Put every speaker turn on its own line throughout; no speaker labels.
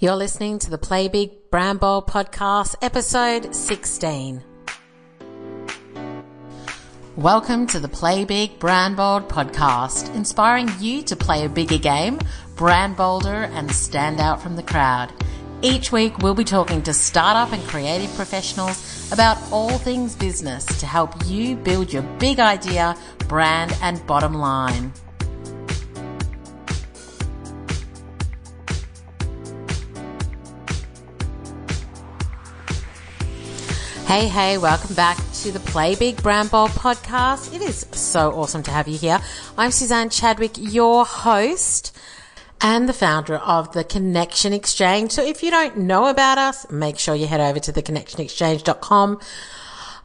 You're listening to the Play Big Brand Bold podcast, episode 16. Welcome to the Play Big Brand Bold podcast, inspiring you to play a bigger game, brand bolder, and stand out from the crowd. Each week, we'll be talking to startup and creative professionals about all things business to help you build your big idea, brand, and bottom line. Hey, hey, welcome back to the Play Big Brand Bold podcast. It is so awesome to have you here. I'm Suzanne Chadwick, your host and the founder of the Connection Exchange. So if you don't know about us, make sure you head over to theconnectionexchange.com.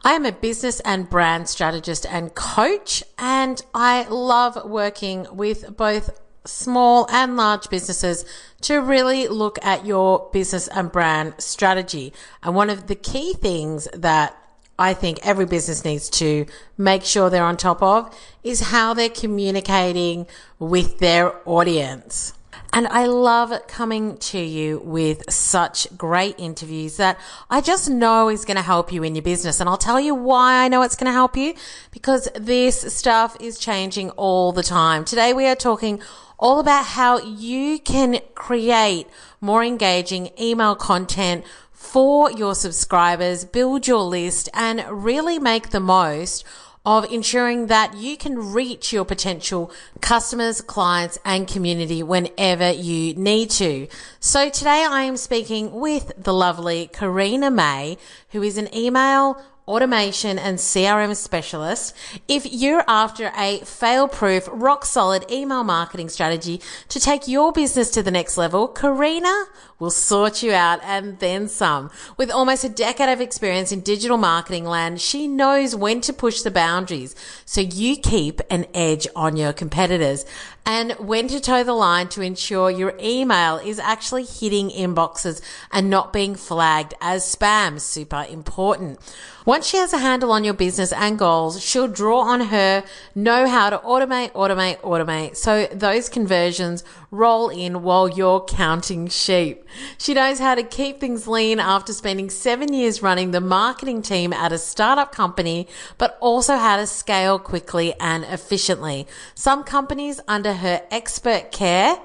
I am a business and brand strategist and coach, and I love working with both small and large businesses to really look at your business and brand strategy. And one of the key things that I think every business needs to make sure they're on top of is how they're communicating with their audience. And I love coming to you with such great interviews that I just know is going to help you in your business. And I'll tell you why I know it's going to help you because this stuff is changing all the time. Today we are talking all about how you can create more engaging email content for your subscribers, build your list and really make the most of ensuring that you can reach your potential customers, clients and community whenever you need to. So today I am speaking with the lovely Karina May, who is an email automation and CRM specialist. If you're after a fail proof, rock solid email marketing strategy to take your business to the next level, Karina will sort you out and then some. With almost a decade of experience in digital marketing land, she knows when to push the boundaries so you keep an edge on your competitors and when to toe the line to ensure your email is actually hitting inboxes and not being flagged as spam. Super important. Once she has a handle on your business and goals, she'll draw on her know how to automate, automate, automate. So those conversions roll in while you're counting sheep. She knows how to keep things lean after spending seven years running the marketing team at a startup company, but also how to scale quickly and efficiently. Some companies under her expert care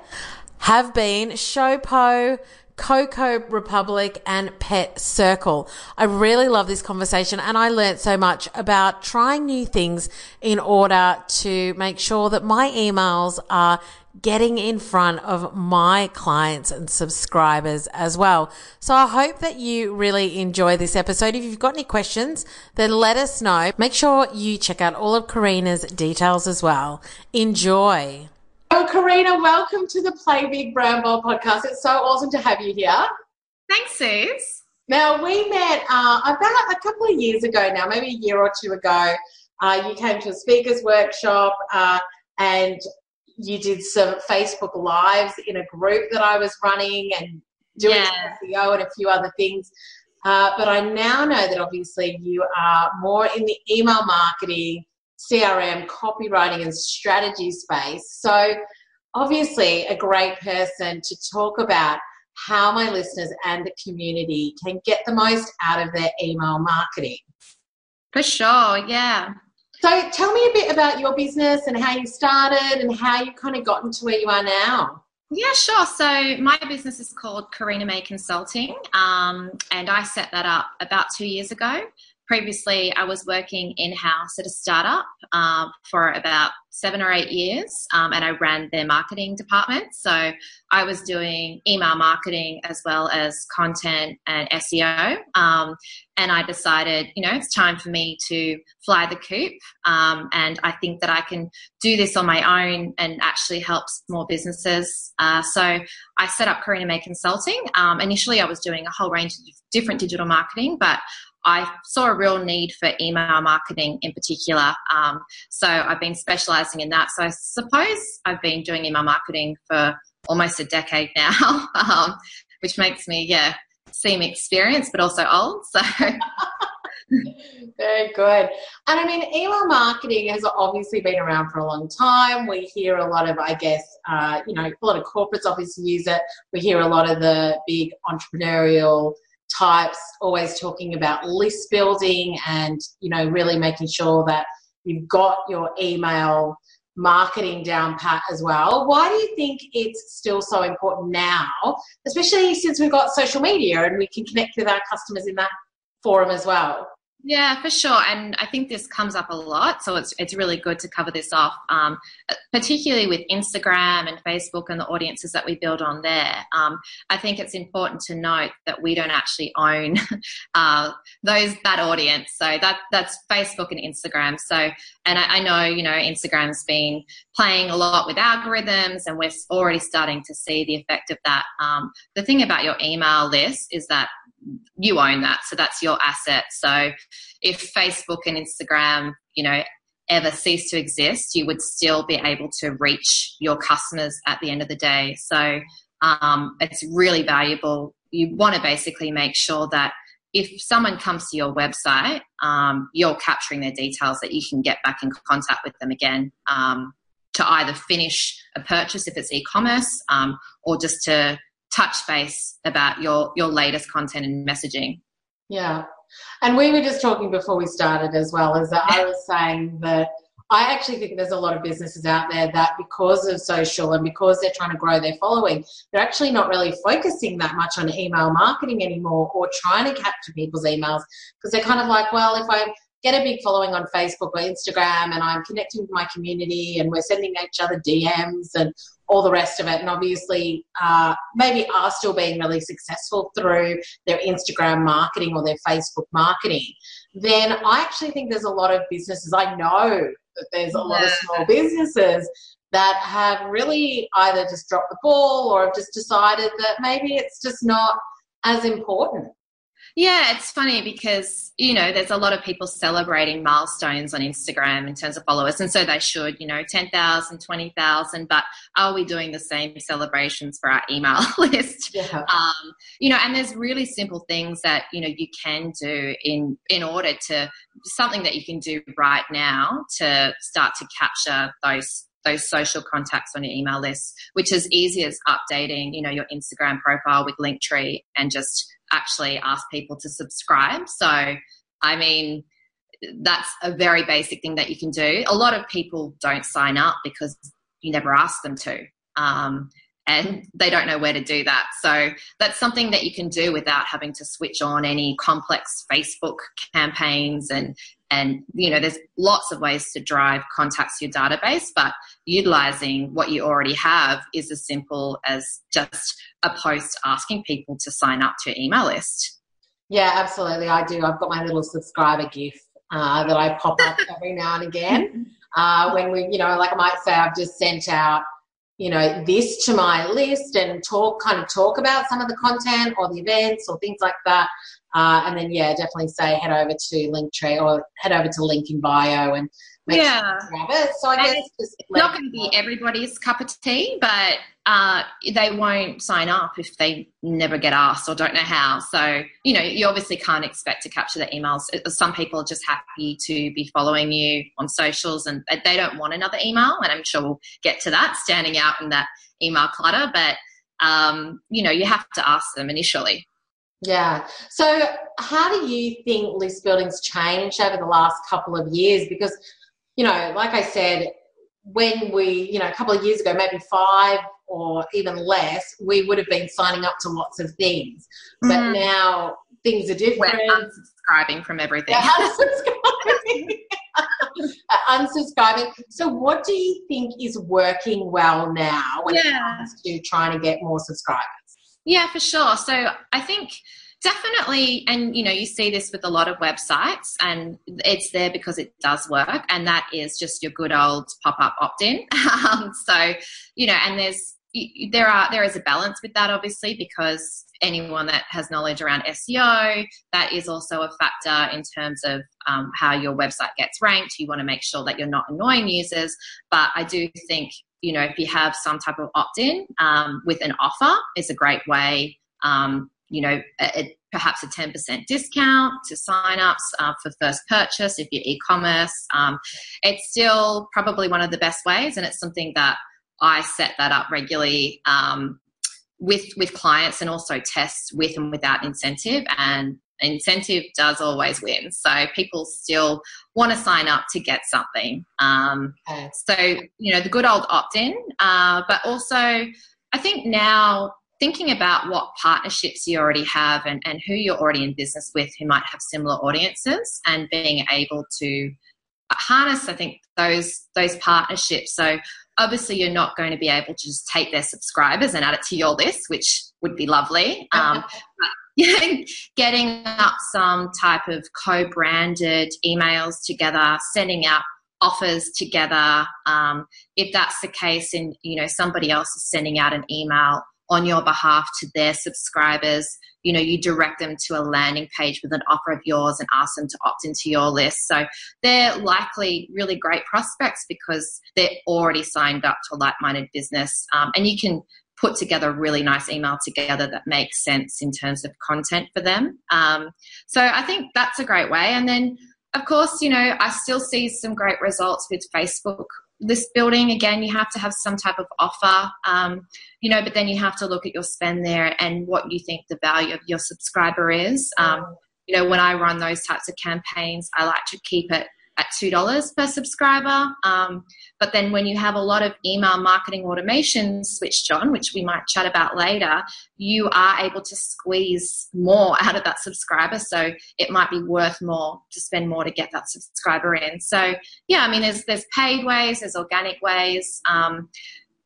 have been Showpo, Coco Republic and Pet Circle. I really love this conversation and I learned so much about trying new things in order to make sure that my emails are getting in front of my clients and subscribers as well. So I hope that you really enjoy this episode. If you've got any questions, then let us know. Make sure you check out all of Karina's details as well. Enjoy. Oh, Karina, welcome to the Play Big Brand Bold podcast. It's so awesome to have you here.
Thanks, Suze.
Now, we met uh, about a couple of years ago now, maybe a year or two ago. Uh, you came to a speaker's workshop uh, and you did some Facebook Lives in a group that I was running and doing yeah. SEO and a few other things. Uh, but I now know that obviously you are more in the email marketing, CRM, copywriting, and strategy space. So, obviously, a great person to talk about how my listeners and the community can get the most out of their email marketing.
For sure, yeah.
So tell me a bit about your business and how you started and how you kind of gotten to where you are now.
Yeah, sure. So my business is called Karina May Consulting, um, and I set that up about two years ago. Previously, I was working in house at a startup um, for about seven or eight years, um, and I ran their marketing department. So I was doing email marketing as well as content and SEO. Um, and I decided, you know, it's time for me to fly the coop. Um, and I think that I can do this on my own and actually help more businesses. Uh, so I set up Karina May Consulting. Um, initially, I was doing a whole range of different digital marketing, but I saw a real need for email marketing in particular. Um, so I've been specializing in that. So I suppose I've been doing email marketing for almost a decade now, um, which makes me, yeah, seem experienced but also old. So
Very good. And I mean, email marketing has obviously been around for a long time. We hear a lot of, I guess, uh, you know, a lot of corporates obviously use it. We hear a lot of the big entrepreneurial types always talking about list building and, you know, really making sure that you've got your email marketing down pat as well. Why do you think it's still so important now, especially since we've got social media and we can connect with our customers in that forum as well?
Yeah, for sure. And I think this comes up a lot. So it's, it's really good to cover this off, um, particularly with Instagram and Facebook and the audiences that we build on there. Um, I think it's important to note that we don't actually own uh, those that audience. So that that's Facebook and Instagram. So, and I, I know, you know, Instagram's been playing a lot with algorithms and we're already starting to see the effect of that. Um, the thing about your email list is that you own that. So that's your asset. So if Facebook and Instagram, you know, ever cease to exist, you would still be able to reach your customers at the end of the day. So um, it's really valuable. You want to basically make sure that if someone comes to your website, um, you're capturing their details that you can get back in contact with them again um, to either finish a purchase if it's e-commerce um, or just to touch base about your your latest content and messaging.
Yeah. And we were just talking before we started as well, as that I was saying that I actually think there's a lot of businesses out there that because of social and because they're trying to grow their following, they're actually not really focusing that much on email marketing anymore or trying to capture people's emails because they're kind of like, well, if I get a big following on Facebook or Instagram and I'm connecting with my community and we're sending each other DMs and all the rest of it. And obviously, uh, maybe are still being really successful through their Instagram marketing or their Facebook marketing. Then I actually think there's a lot of businesses, I know that there's a lot of small businesses that have really either just dropped the ball or have just decided that maybe it's just not as important.
Yeah, it's funny because, you know, there's a lot of people celebrating milestones on Instagram in terms of followers, and so they should, you know, 10,000, 20,000, but are we doing the same celebrations for our email list? Yeah. Um, you know, and there's really simple things that, you know, you can do in, in order to, something that you can do right now to start to capture those those social contacts on your email list, which is easy as updating, you know, your Instagram profile with Linktree and just actually ask people to subscribe. So, I mean, that's a very basic thing that you can do. A lot of people don't sign up because you never ask them to. Um, and they don't know where to do that. So that's something that you can do without having to switch on any complex Facebook campaigns and and you know there's lots of ways to drive contacts to your database but utilizing what you already have is as simple as just a post asking people to sign up to your email list.
Yeah absolutely. I do. I've got my little subscriber gif uh, that i pop up every now and again. Uh, when we you know like i might say i've just sent out you know this to my list and talk kind of talk about some of the content or the events or things like that uh, and then, yeah, definitely say head over to Linktree or head over to link in bio and yeah. Sure grab it. So I and guess
it's not going to be everybody's cup of tea, but uh, they won't sign up if they never get asked or don't know how. So, you know, you obviously can't expect to capture the emails. Some people are just happy to be following you on socials and they don't want another email. And I'm sure we'll get to that standing out in that email clutter. But, um, you know, you have to ask them initially.
Yeah. So, how do you think list building's changed over the last couple of years? Because, you know, like I said, when we, you know, a couple of years ago, maybe five or even less, we would have been signing up to lots of things. But mm. now things are different.
We're unsubscribing from everything.
unsubscribing. unsubscribing. So, what do you think is working well now when yeah. it comes to trying to get more subscribers?
Yeah, for sure. So I think definitely, and you know, you see this with a lot of websites, and it's there because it does work, and that is just your good old pop up opt in. um, so, you know, and there's there are there is a balance with that obviously because anyone that has knowledge around SEO that is also a factor in terms of um, how your website gets ranked. You want to make sure that you're not annoying users, but I do think you know, if you have some type of opt in um, with an offer, is a great way um, you know, a, a, perhaps a 10% discount to signups uh, for first purchase if you're e-commerce. Um, it's still probably one of the best ways, and it's something that I set that up regularly um, with with clients, and also tests with and without incentive. And incentive does always win, so people still want to sign up to get something. Um. So you know the good old opt-in, uh, but also I think now thinking about what partnerships you already have and, and who you're already in business with who might have similar audiences and being able to harness i think those those partnerships so obviously you're not going to be able to just take their subscribers and add it to your list which would be lovely um, getting up some type of co-branded emails together sending out offers together um, if that's the case and you know somebody else is sending out an email on your behalf to their subscribers. You know, you direct them to a landing page with an offer of yours and ask them to opt into your list. So they're likely really great prospects because they're already signed up to a like minded business. Um, and you can put together a really nice email together that makes sense in terms of content for them. Um, so I think that's a great way. And then, of course, you know, I still see some great results with Facebook list building again you have to have some type of offer um, you know but then you have to look at your spend there and what you think the value of your subscriber is um, you know when i run those types of campaigns i like to keep it at $2 per subscriber. Um, but then when you have a lot of email marketing automation switched on, which we might chat about later, you are able to squeeze more out of that subscriber. So it might be worth more to spend more to get that subscriber in. So yeah, I mean, there's, there's paid ways, there's organic ways, um,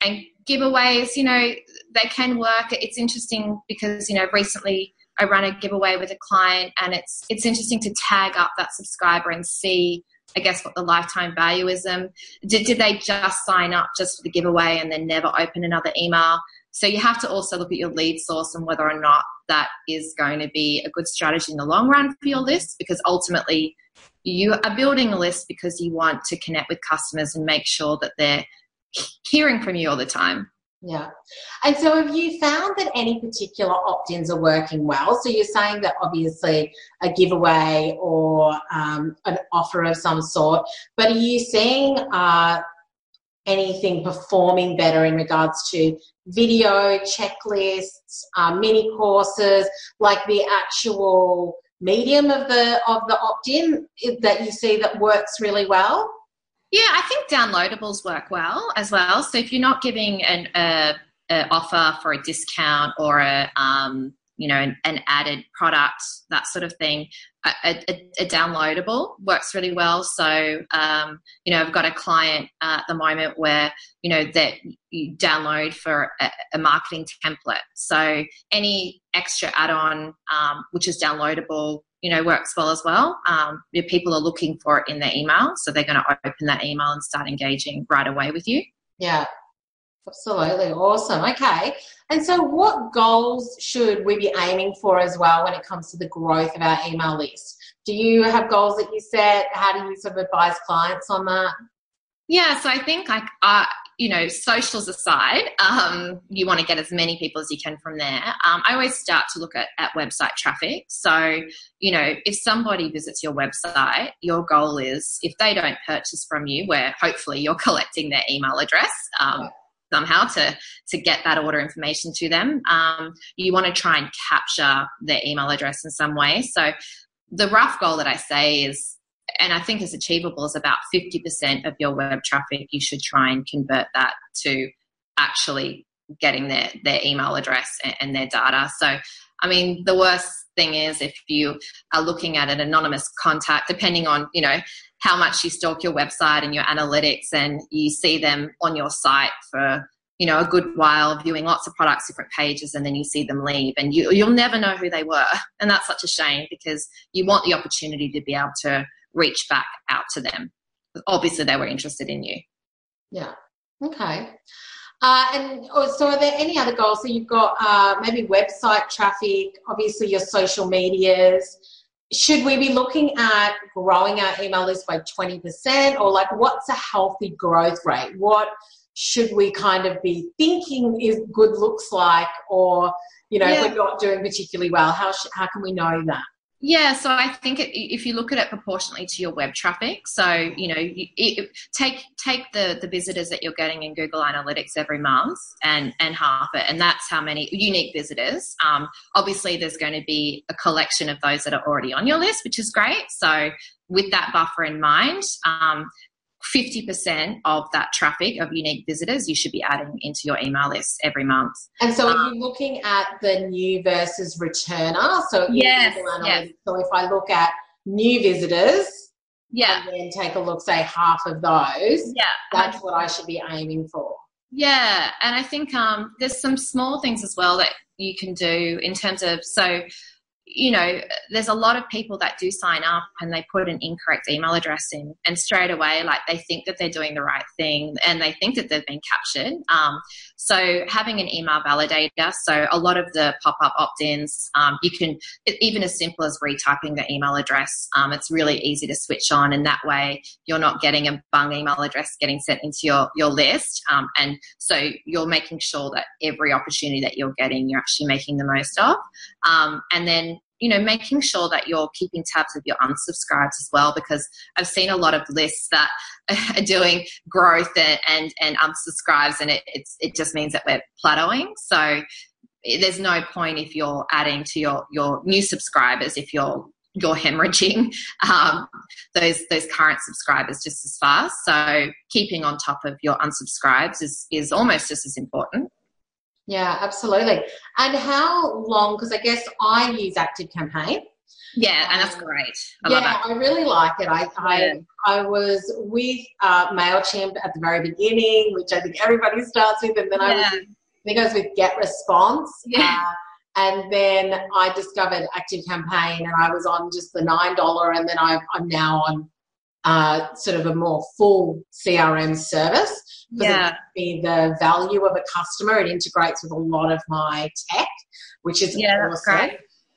and giveaways, you know, they can work. It's interesting because, you know, recently I ran a giveaway with a client and it's, it's interesting to tag up that subscriber and see I guess what the lifetime value is them. Did, did they just sign up just for the giveaway and then never open another email? So you have to also look at your lead source and whether or not that is going to be a good strategy in the long run for your list because ultimately you are building a list because you want to connect with customers and make sure that they're hearing from you all the time.
Yeah. And so have you found that any particular opt ins are working well? So you're saying that obviously a giveaway or um, an offer of some sort, but are you seeing uh, anything performing better in regards to video, checklists, uh, mini courses, like the actual medium of the of the opt-in that you see that works really well?
Yeah, I think downloadables work well as well. So if you're not giving an a offer for a discount or a um, you know an, an, added product, that sort of thing, a, a, a downloadable works really well. So um, you know I've got a client uh, at the moment where you know that you download for a, marketing template. So any extra add-on um, which is downloadable you know works well as well. Um, your people are looking for it in their email, so they're going to open that email and start engaging right away with you.
Yeah, absolutely awesome. Okay, and so what goals should we be aiming for as well when it comes to the growth of our email list? Do you have goals that you set? How do you sort of advise clients on that?
Yeah, so I think like uh, you know, socials aside, um, you want to get as many people as you can from there. Um, I always start to look at, at website traffic. So, you know, if somebody visits your website, your goal is if they don't purchase from you, where hopefully you're collecting their email address. Um, somehow to to get that order information to them. Um, you want to try and capture their email address in some way. So the rough goal that I say is and I think is achievable is about 50% of your web traffic. You should try and convert that to actually getting their, their email address and, and their data. So, I mean, the worst thing is if you are looking at an anonymous contact, depending on, you know, how much you stalk your website and your analytics and you see them on your site for you know a good while viewing lots of products different pages and then you see them leave and you, you'll never know who they were and that's such a shame because you want the opportunity to be able to reach back out to them. Obviously, they were interested in you.
Yeah. Okay. Uh, and oh, so, are there any other goals? So, you've got uh, maybe website traffic, obviously, your social medias. Should we be looking at growing our email list by 20% or like what's a healthy growth rate? What should we kind of be thinking is good looks like, or you know, yeah. if we're not doing particularly well, how sh- how can we know that?
Yeah, so I think it, if you look at it proportionately to your web traffic, so you know, you, it, take take the the visitors that you're getting in Google Analytics every month and and half it, and that's how many unique visitors. Um, obviously, there's going to be a collection of those that are already on your list, which is great. So with that buffer in mind, um, 50% of that traffic of unique visitors you should be adding into your email list every month.
And so, um, are you looking at the new versus returner? So,
yes, yes.
so if I look at new visitors,
yeah,
and then take a look, say half of those,
yeah,
that's what I should be aiming for.
Yeah, and I think um, there's some small things as well that you can do in terms of so you know, there's a lot of people that do sign up and they put an incorrect email address in, and straight away, like they think that they're doing the right thing and they think that they've been captured. Um, so having an email validator, so a lot of the pop-up opt-ins, um, you can even as simple as retyping the email address. Um, it's really easy to switch on, and that way you're not getting a bung email address getting sent into your your list, um, and so you're making sure that every opportunity that you're getting, you're actually making the most of, um, and then you know, making sure that you're keeping tabs of your unsubscribes as well, because I've seen a lot of lists that are doing growth and, and, and unsubscribes, and it, it just means that we're plateauing. So there's no point if you're adding to your, your new subscribers if you're you're hemorrhaging um, those those current subscribers just as fast. So keeping on top of your unsubscribes is is almost just as important.
Yeah, absolutely. And how long? Because I guess I use Active Campaign.
Yeah, and that's great.
I yeah, I really like it. I I, I was with uh, Mailchimp at the very beginning, which I think everybody starts with, and then yeah. I was I think I was with Get Response.
Yeah. Uh,
and then I discovered Active Campaign, and I was on just the nine dollar, and then i am now on uh, sort of a more full CRM service
yeah.
it the value of a customer. It integrates with a lot of my tech, which is
yeah, awesome.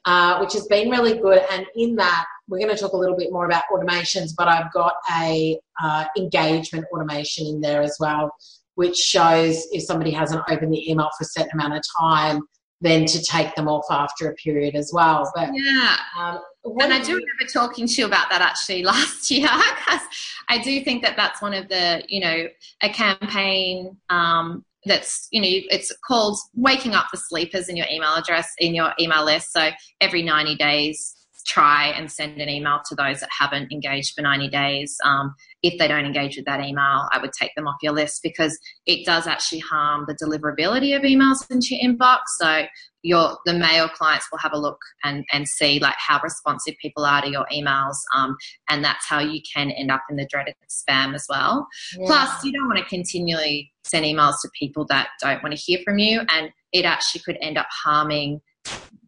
Uh, which has been really good. And in that, we're going to talk a little bit more about automations, but I've got a uh, engagement automation in there as well, which shows if somebody hasn't opened the email for a certain amount of time, then to take them off after a period as well. But
yeah, um, and I do remember talking to you about that actually last year because I do think that that's one of the you know a campaign um, that's you know it's called waking up the sleepers in your email address in your email list. So every ninety days, try and send an email to those that haven't engaged for 90 days. Um, if they don't engage with that email, I would take them off your list because it does actually harm the deliverability of emails into your inbox. So your the mail clients will have a look and, and see like how responsive people are to your emails. Um, and that's how you can end up in the dreaded spam as well. Yeah. Plus, you don't want to continually send emails to people that don't want to hear from you. And it actually could end up harming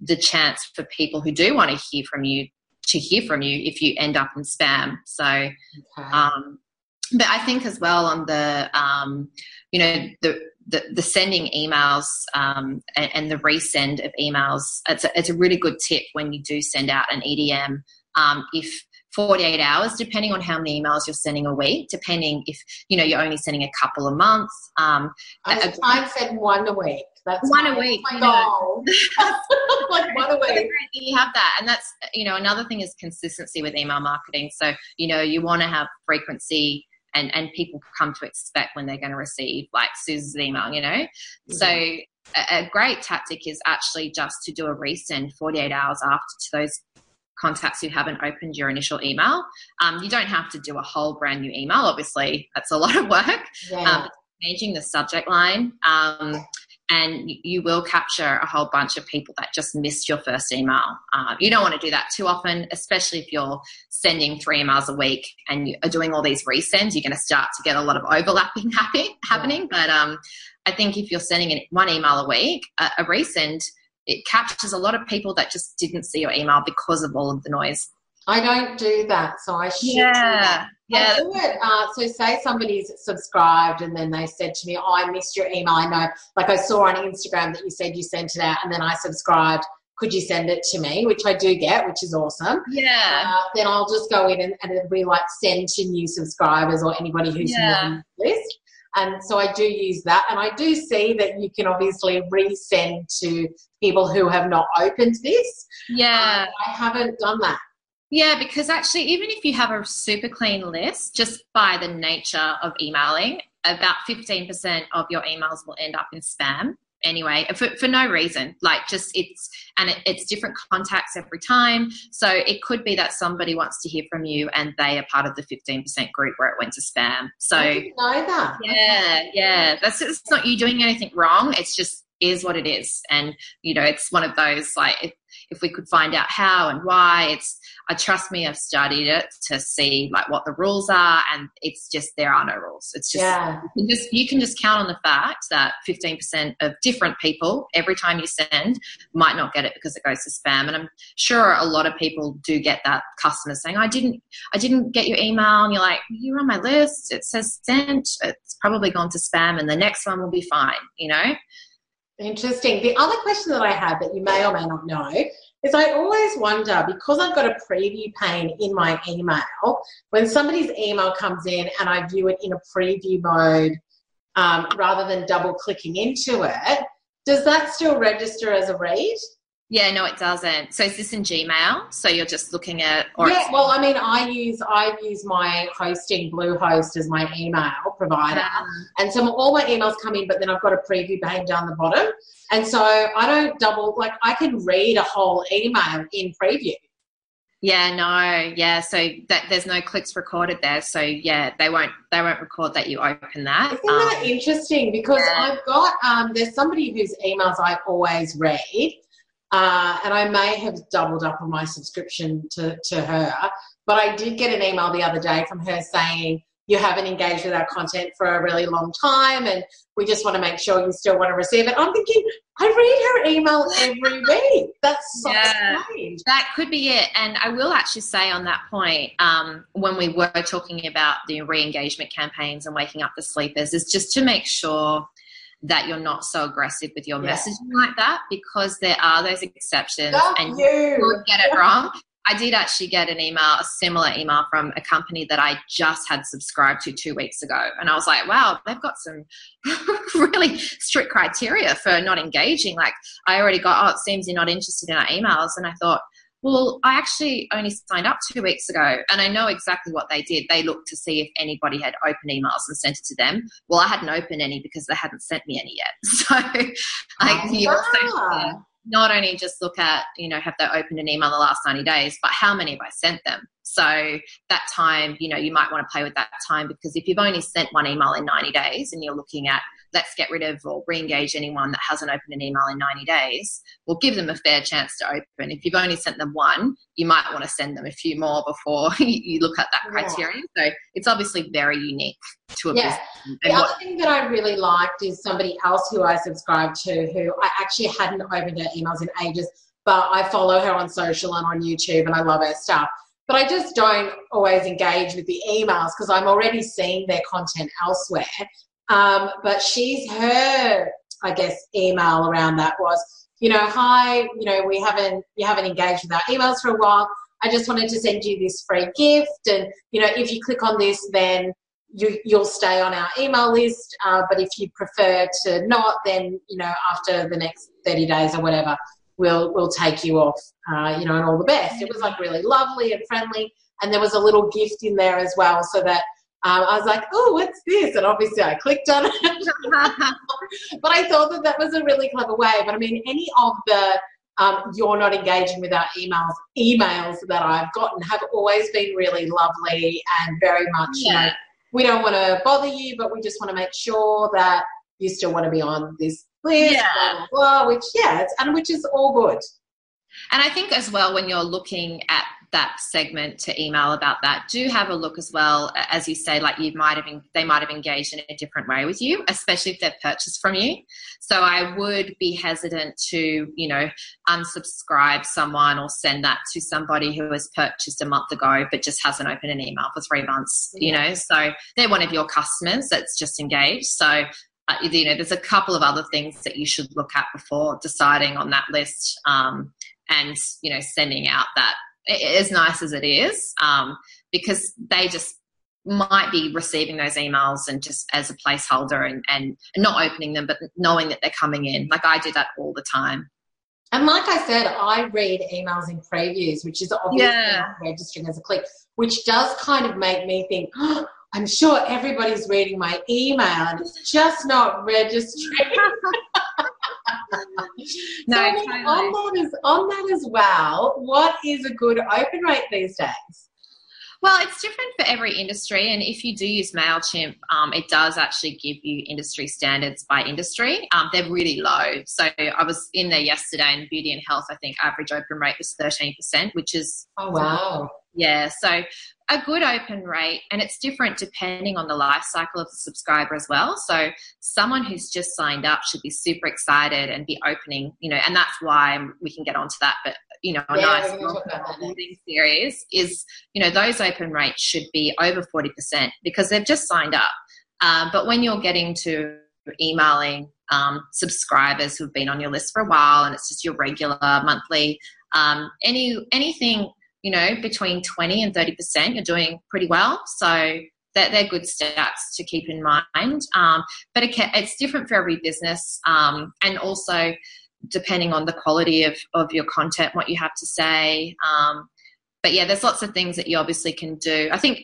the chance for people who do want to hear from you to hear from you if you end up in spam. So, okay. um, but I think as well on the, um, you know, the, the, the sending emails um, and, and, the resend of emails, it's a, it's a really good tip when you do send out an EDM. Um, if 48 hours, depending on how many emails you're sending a week, depending if, you know, you're only sending a couple a month. Um,
I, said one a week. That's
one a week.
My goal. like one a week.
You have that, and that's you know another thing is consistency with email marketing. So you know you want to have frequency. And, and people come to expect when they're going to receive like Susan's email, you know. Mm-hmm. So a, a great tactic is actually just to do a resend 48 hours after to those contacts who haven't opened your initial email. Um, you don't have to do a whole brand new email. Obviously, that's a lot of work.
Yeah.
Um, changing the subject line. Um, and you will capture a whole bunch of people that just missed your first email. Uh, you don't want to do that too often, especially if you're sending three emails a week and you are doing all these resends. You're going to start to get a lot of overlapping happy, happening. Yeah. But um, I think if you're sending one email a week, a, a resend, it captures a lot of people that just didn't see your email because of all of the noise.
I don't do that, so I should
yeah. Yeah.
I do it. Uh, so say somebody's subscribed and then they said to me, "Oh, I missed your email." I know, like I saw on Instagram that you said you sent it out, and then I subscribed. Could you send it to me? Which I do get, which is awesome.
Yeah.
Uh, then I'll just go in and, and it'll be like send to new subscribers or anybody who's yeah. on the list. And so I do use that. And I do see that you can obviously resend to people who have not opened this.
Yeah. Um,
I haven't done that.
Yeah, because actually, even if you have a super clean list, just by the nature of emailing, about 15% of your emails will end up in spam anyway for, for no reason. Like just it's and it, it's different contacts every time. So it could be that somebody wants to hear from you and they are part of the 15% group where it went to spam. So
know that.
Yeah yeah. That's it's not you doing anything wrong. It's just is what it is and you know it's one of those like if, if we could find out how and why it's I trust me, I've studied it to see like what the rules are, and it's just there are no rules. It's just yeah. you, can just you can just count on the fact that fifteen percent of different people every time you send might not get it because it goes to spam, and I'm sure a lot of people do get that customers saying I didn't I didn't get your email, and you're like you're on my list. It says sent. It's probably gone to spam, and the next one will be fine. You know.
Interesting. The other question that I have that you may or may not know is I always wonder because I've got a preview pane in my email, when somebody's email comes in and I view it in a preview mode um, rather than double clicking into it, does that still register as a read?
Yeah, no, it doesn't. So is this in Gmail? So you're just looking at,
or yeah. Well, I mean, I use I use my hosting Bluehost as my email provider, and so all my emails come in, but then I've got a preview pane down the bottom, and so I don't double like I can read a whole email in preview.
Yeah, no, yeah. So that there's no clicks recorded there. So yeah, they won't they won't record that you open that.
Isn't um, that interesting? Because yeah. I've got um, there's somebody whose emails I always read uh, and I may have doubled up on my subscription to, to her. But I did get an email the other day from her saying, you haven't engaged with our content for a really long time and we just want to make sure you still want to receive it. I'm thinking, I read her email every week. That's so yeah, strange.
That could be it. And I will actually say on that point, um, when we were talking about the re engagement campaigns and waking up the sleepers, is just to make sure that you're not so aggressive with your yeah. messaging like that because there are those exceptions and
you. you
get it wrong. I did actually get an email, a similar email from a company that I just had subscribed to two weeks ago. And I was like, wow, they've got some really strict criteria for not engaging. Like, I already got, oh, it seems you're not interested in our emails. And I thought, well, I actually only signed up two weeks ago and I know exactly what they did. They looked to see if anybody had opened emails and sent it to them. Well, I hadn't opened any because they hadn't sent me any yet. So like oh, you also not only just look at, you know, have they opened an email in the last 90 days, but how many have I sent them? So that time, you know, you might want to play with that time because if you've only sent one email in 90 days and you're looking at let's get rid of or re-engage anyone that hasn't opened an email in 90 days we'll give them a fair chance to open if you've only sent them one you might want to send them a few more before you look at that criteria yeah. so it's obviously very unique to a yeah.
business the other thing that i really liked is somebody else who i subscribed to who i actually hadn't opened her emails in ages but i follow her on social and on youtube and i love her stuff but I just don't always engage with the emails because I'm already seeing their content elsewhere. Um, but she's her, I guess, email around that was, you know, hi, you know, we haven't you haven't engaged with our emails for a while. I just wanted to send you this free gift, and you know, if you click on this, then you, you'll stay on our email list. Uh, but if you prefer to not, then you know, after the next thirty days or whatever, we'll we'll take you off. Uh, you know, and all the best. It was like really lovely and friendly, and there was a little gift in there as well, so that um, I was like, oh, what's this? And obviously I clicked on it. but I thought that that was a really clever way. But I mean, any of the um, you're not engaging with our emails, emails that I've gotten have always been really lovely and very much, yeah. you know, we don't want to bother you, but we just want to make sure that you still want to be on this list, yeah. blah, blah, blah, which, yeah, and which is all good.
And I think as well, when you're looking at that segment to email about that. Do have a look as well. As you say like you might have they might have engaged in a different way with you especially if they've purchased from you. So i would be hesitant to you know unsubscribe someone or send that to somebody who has purchased a month ago but just hasn't opened an email for three months you know? So they're one of your customers that's just engaged. So uh, you know there's a couple of other things that you should look at before deciding on that list um, and you know sending out that as nice as it is, um, because they just might be receiving those emails and just as a placeholder and, and not opening them, but knowing that they're coming in. Like I do that all the time.
And like I said, I read emails in previews, which is obviously yeah. not registering as a click, which does kind of make me think, oh, I'm sure everybody's reading my email and it's just not registering. no, so, totally. on, that as, on that as well, what is a good open rate these days?
Well, it's different for every industry, and if you do use Mailchimp, um, it does actually give you industry standards by industry. Um, they're really low. So I was in there yesterday, and beauty and health, I think average open rate was thirteen percent, which is
oh wow,
yeah. So a good open rate, and it's different depending on the life cycle of the subscriber as well. So someone who's just signed up should be super excited and be opening, you know, and that's why we can get onto that. But you know, a yeah, nice series is, you know, those open rates should be over forty percent because they've just signed up. Um, but when you're getting to emailing um, subscribers who've been on your list for a while and it's just your regular monthly um, any anything you know, between 20 and 30%, you're doing pretty well. So that they're good stats to keep in mind. Um, but it it's different for every business. Um, and also depending on the quality of, of your content, what you have to say. Um, but yeah, there's lots of things that you obviously can do. I think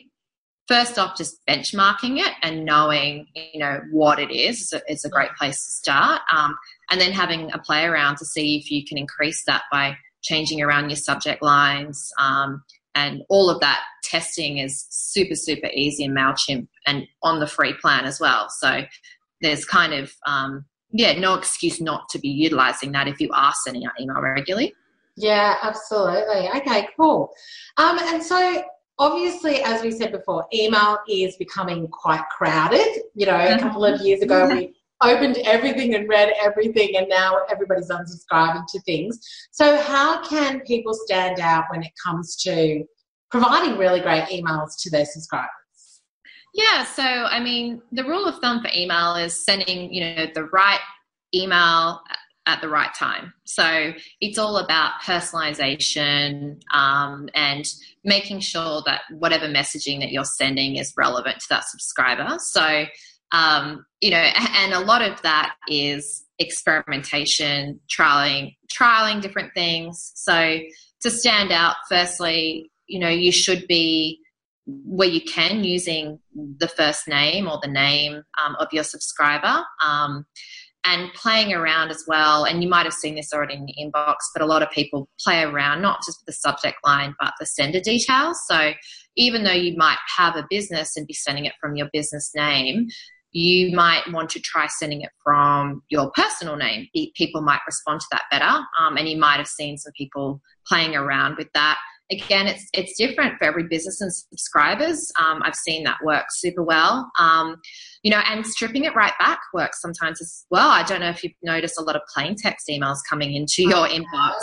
first off, just benchmarking it and knowing, you know, what it is is a, is a great place to start. Um, and then having a play around to see if you can increase that by changing around your subject lines, um, and all of that testing is super, super easy in MailChimp and on the free plan as well. So there's kind of, um, yeah, no excuse not to be utilizing that if you are sending out email regularly.
Yeah, absolutely. Okay, cool. Um, and so obviously, as we said before, email is becoming quite crowded. You know, a couple of years ago, we opened everything and read everything, and now everybody's unsubscribing to things. So, how can people stand out when it comes to providing really great emails to their subscribers?
Yeah, so I mean, the rule of thumb for email is sending, you know, the right email at the right time. So it's all about personalization um, and making sure that whatever messaging that you're sending is relevant to that subscriber. So um, you know, and a lot of that is experimentation, trialing, trialing different things. So to stand out, firstly, you know, you should be where you can using the first name or the name um, of your subscriber. Um, and playing around as well. And you might have seen this already in the inbox, but a lot of people play around not just with the subject line, but the sender details. So even though you might have a business and be sending it from your business name, you might want to try sending it from your personal name. People might respond to that better, um, and you might have seen some people playing around with that. Again, it's it's different for every business and subscribers. Um, I've seen that work super well. Um, you know, and stripping it right back works sometimes as well. I don't know if you've noticed a lot of plain text emails coming into your inbox.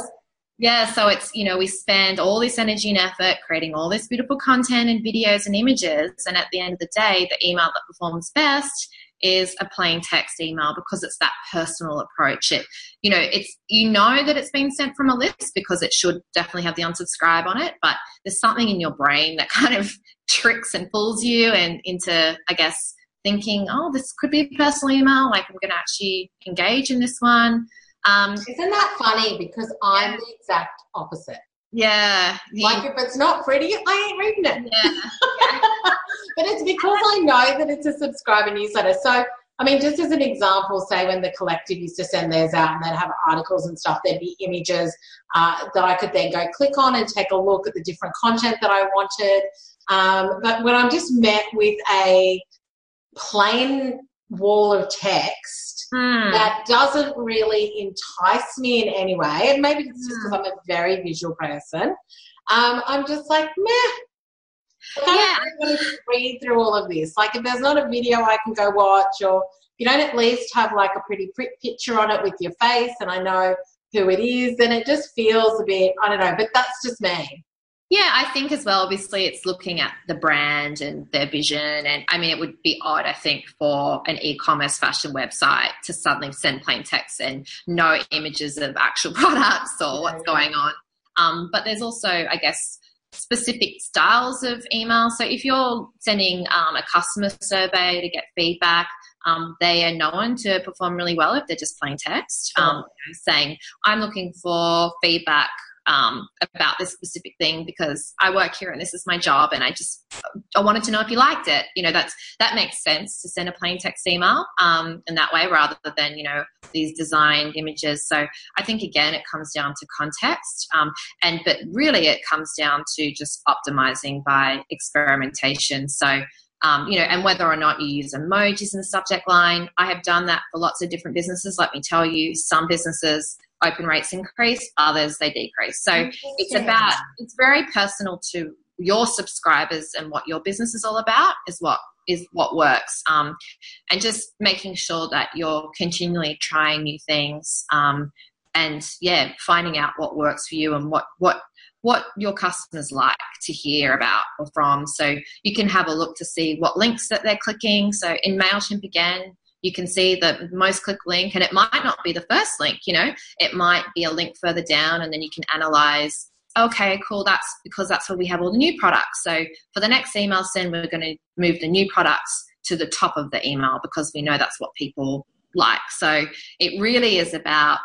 Yeah, so it's, you know, we spend all this energy and effort creating all this beautiful content and videos and images. And at the end of the day, the email that performs best is a plain text email because it's that personal approach. It, you know, it's, you know that it's been sent from a list because it should definitely have the unsubscribe on it, but there's something in your brain that kind of tricks and pulls you and into, I guess, thinking, oh, this could be a personal email. Like I'm going to actually engage in this one.
Um, Isn't that funny? Because I'm yeah. the exact opposite.
Yeah.
Like if it's not pretty, I ain't reading it. Yeah. but it's because I know that it's a subscriber newsletter. So, I mean, just as an example, say when the collective used to send theirs out and they'd have articles and stuff, there'd be images uh, that I could then go click on and take a look at the different content that I wanted. Um, but when I'm just met with a plain wall of text mm. that doesn't really entice me in any way. And maybe it's just because mm. I'm a very visual person. Um, I'm just like, meh. I yeah. want to read through all of this. Like, if there's not a video I can go watch, or you don't at least have like a pretty picture on it with your face, and I know who it is, then it just feels a bit, I don't know, but that's just me.
Yeah, I think as well, obviously, it's looking at the brand and their vision. And I mean, it would be odd, I think, for an e commerce fashion website to suddenly send plain text and no images of actual products or what's going on. Um, but there's also, I guess, specific styles of email. So if you're sending um, a customer survey to get feedback, um, they are known to perform really well if they're just plain text, um, saying, I'm looking for feedback um, about this specific thing because I work here and this is my job and I just I wanted to know if you liked it. You know, that's that makes sense to send a plain text email um, in that way rather than you know these designed images. So I think again it comes down to context, um, and but really it comes down to just optimizing by experimentation. So. Um, you know, and whether or not you use emojis in the subject line, I have done that for lots of different businesses. Let me tell you, some businesses open rates increase, others they decrease. So it's about, it's very personal to your subscribers and what your business is all about is what is what works um, and just making sure that you're continually trying new things um, and yeah finding out what works for you and what what what your customers like to hear about or from. So you can have a look to see what links that they're clicking. So in mailchimp again you can see the most click link and it might not be the first link you know? It might be a link further down and then you can analyze okay cool that's because that's where we have all the new products. So for the next email send we're going to move the new products to the top of the email because we know that's what people like. So it really is about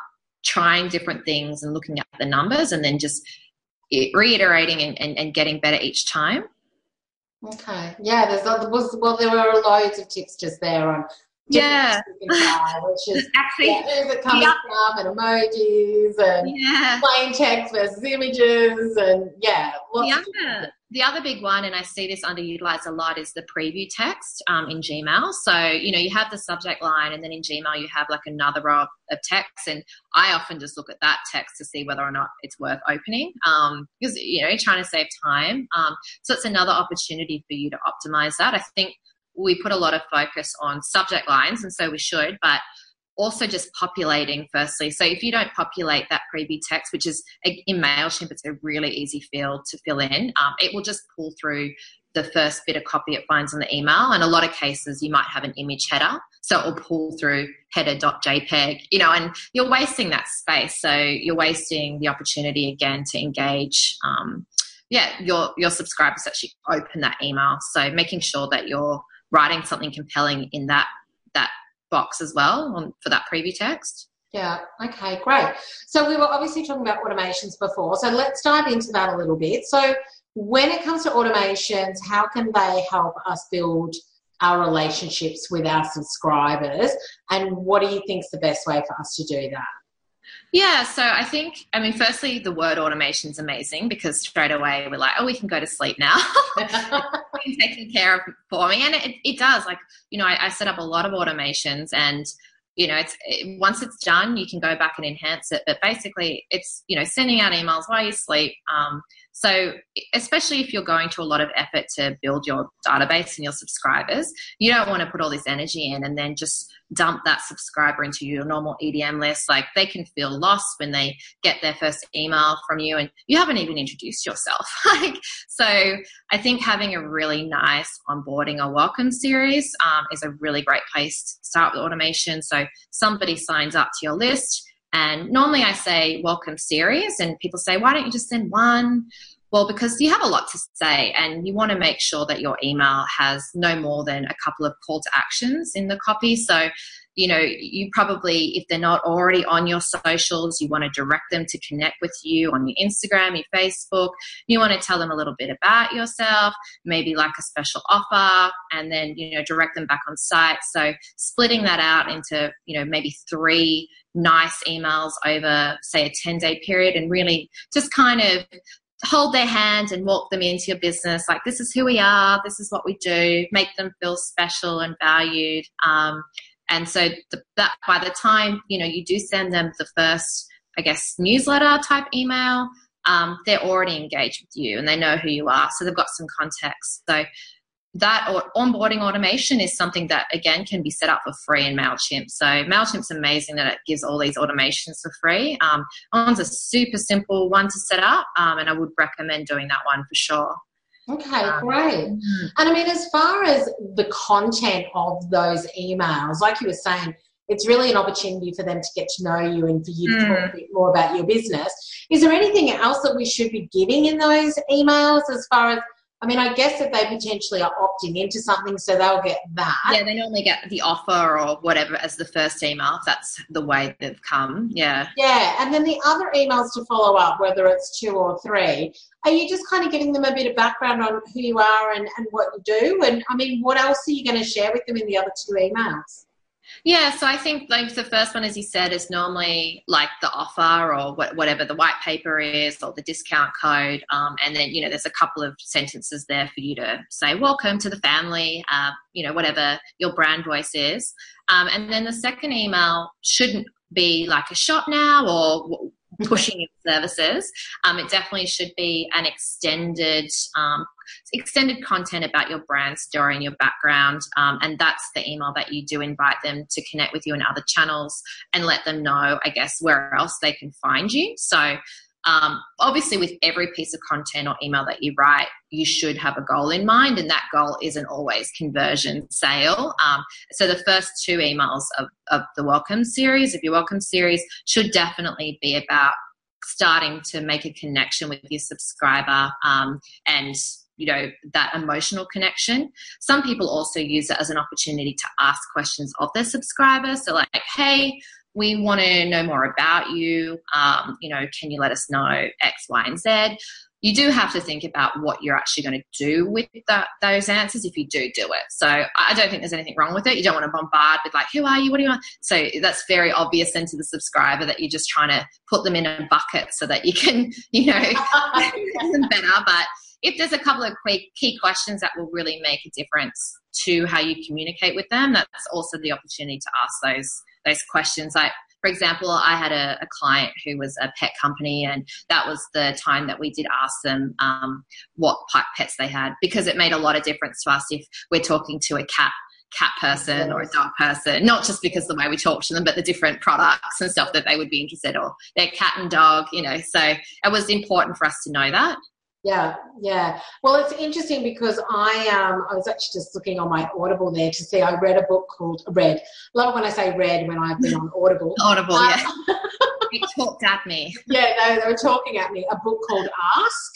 trying different things and looking at the numbers and then just reiterating and, and, and getting better each time
Okay. Yeah, there's well there were loads of tips just there on
yeah.
which is actually yeah, where's it coming from and emojis and yeah. plain text versus images and yeah.
The other, the other big one, and I see this underutilized a lot, is the preview text um, in Gmail. So, you know, you have the subject line, and then in Gmail, you have like another row of text. And I often just look at that text to see whether or not it's worth opening um, because, you know, you're trying to save time. Um, so, it's another opportunity for you to optimize that. I think we put a lot of focus on subject lines, and so we should, but also just populating firstly. So if you don't populate that preview text, which is in MailChimp, it's a really easy field to fill in, um, it will just pull through the first bit of copy it finds on the email. And a lot of cases, you might have an image header. So it will pull through header.jpg, you know, and you're wasting that space. So you're wasting the opportunity again to engage. Um, yeah, your your subscribers actually open that email. So making sure that you're writing something compelling in that that box as well on, for that preview text.
Yeah, okay, great. So we were obviously talking about automations before. So let's dive into that a little bit. So when it comes to automations, how can they help us build our relationships with our subscribers? And what do you think is the best way for us to do that?
Yeah, so I think, I mean, firstly, the word automation is amazing because straight away we're like, oh, we can go to sleep now. taking care of for me. And it, it does. Like, you know, I, I, set up a lot of automations and, you know, it's it, once it's done, you can go back and enhance it. But basically, it's, you know, sending out emails while you sleep. Um, so, especially if you're going to a lot of effort to build your database and your subscribers, you don't want to put all this energy in and then just dump that subscriber into your normal EDM list. Like they can feel lost when they get their first email from you and you haven't even introduced yourself. like, so I think having a really nice onboarding or welcome series um, is a really great place to start with automation. So somebody signs up to your list and normally I say welcome series, and people say, why don't you just send one? Well, because you have a lot to say, and you want to make sure that your email has no more than a couple of call to actions in the copy. So you know, you probably, if they're not already on your socials, you want to direct them to connect with you on your Instagram, your Facebook. You want to tell them a little bit about yourself, maybe like a special offer, and then, you know, direct them back on site. So splitting that out into, you know, maybe three nice emails over, say, a 10 day period and really just kind of hold their hand and walk them into your business like this is who we are this is what we do make them feel special and valued um, and so the, that by the time you know you do send them the first, I guess, newsletter type email, um, they're already engaged with you and they know who you are, so they've got some context. So that or onboarding automation is something that again can be set up for free in Mailchimp. So Mailchimp's amazing that it gives all these automations for free. Um, one's a super simple one to set up, um, and I would recommend doing that one for sure.
Okay, um, great. Mm-hmm. And I mean, as far as the content of those emails, like you were saying,
it's really an opportunity for them to get to know you and for you to mm. talk a bit more about your business. Is there anything else that we should be giving in those emails as far as I mean, I guess that they potentially are opting into something, so they'll get that.
Yeah, they normally get the offer or whatever as the first email. If that's the way they've come. Yeah.
Yeah, and then the other emails to follow up, whether it's two or three, are you just kind of giving them a bit of background on who you are and, and what you do? And I mean, what else are you going to share with them in the other two emails?
Yeah, so I think like the first one, as you said, is normally like the offer or whatever the white paper is or the discount code, um, and then you know there's a couple of sentences there for you to say welcome to the family, uh, you know whatever your brand voice is, um, and then the second email shouldn't be like a shop now or pushing your services. Um, it definitely should be an extended um, extended content about your brand story and your background. Um, and that's the email that you do invite them to connect with you in other channels and let them know, I guess, where else they can find you. So um, obviously, with every piece of content or email that you write, you should have a goal in mind, and that goal isn't always conversion sale. Um, so, the first two emails of, of the welcome series, of your welcome series, should definitely be about starting to make a connection with your subscriber um, and you know that emotional connection some people also use it as an opportunity to ask questions of their subscribers so like hey we want to know more about you. Um, you know, can you let us know X, Y, and Z? You do have to think about what you're actually going to do with that, those answers if you do do it. So I don't think there's anything wrong with it. You don't want to bombard with like, who are you? What do you want? So that's very obvious then to the subscriber that you're just trying to put them in a bucket so that you can, you know, better. But if there's a couple of key questions that will really make a difference to how you communicate with them, that's also the opportunity to ask those those questions. Like, for example, I had a, a, client who was a pet company, and that was the time that we did ask them um, what pets they had because it made a lot of difference to us if we're talking to a cat cat person or a dog person, not just because the way we talk to them, but the different products and stuff that they would be interested or their cat and dog, you know. So it was important for us to know that.
Yeah, yeah. Well, it's interesting because I um I was actually just looking on my Audible there to see. I read a book called Read. Love when I say read when I've been on Audible.
Audible, um, yeah. it talked at me.
Yeah, they, they were talking at me. A book called Ask.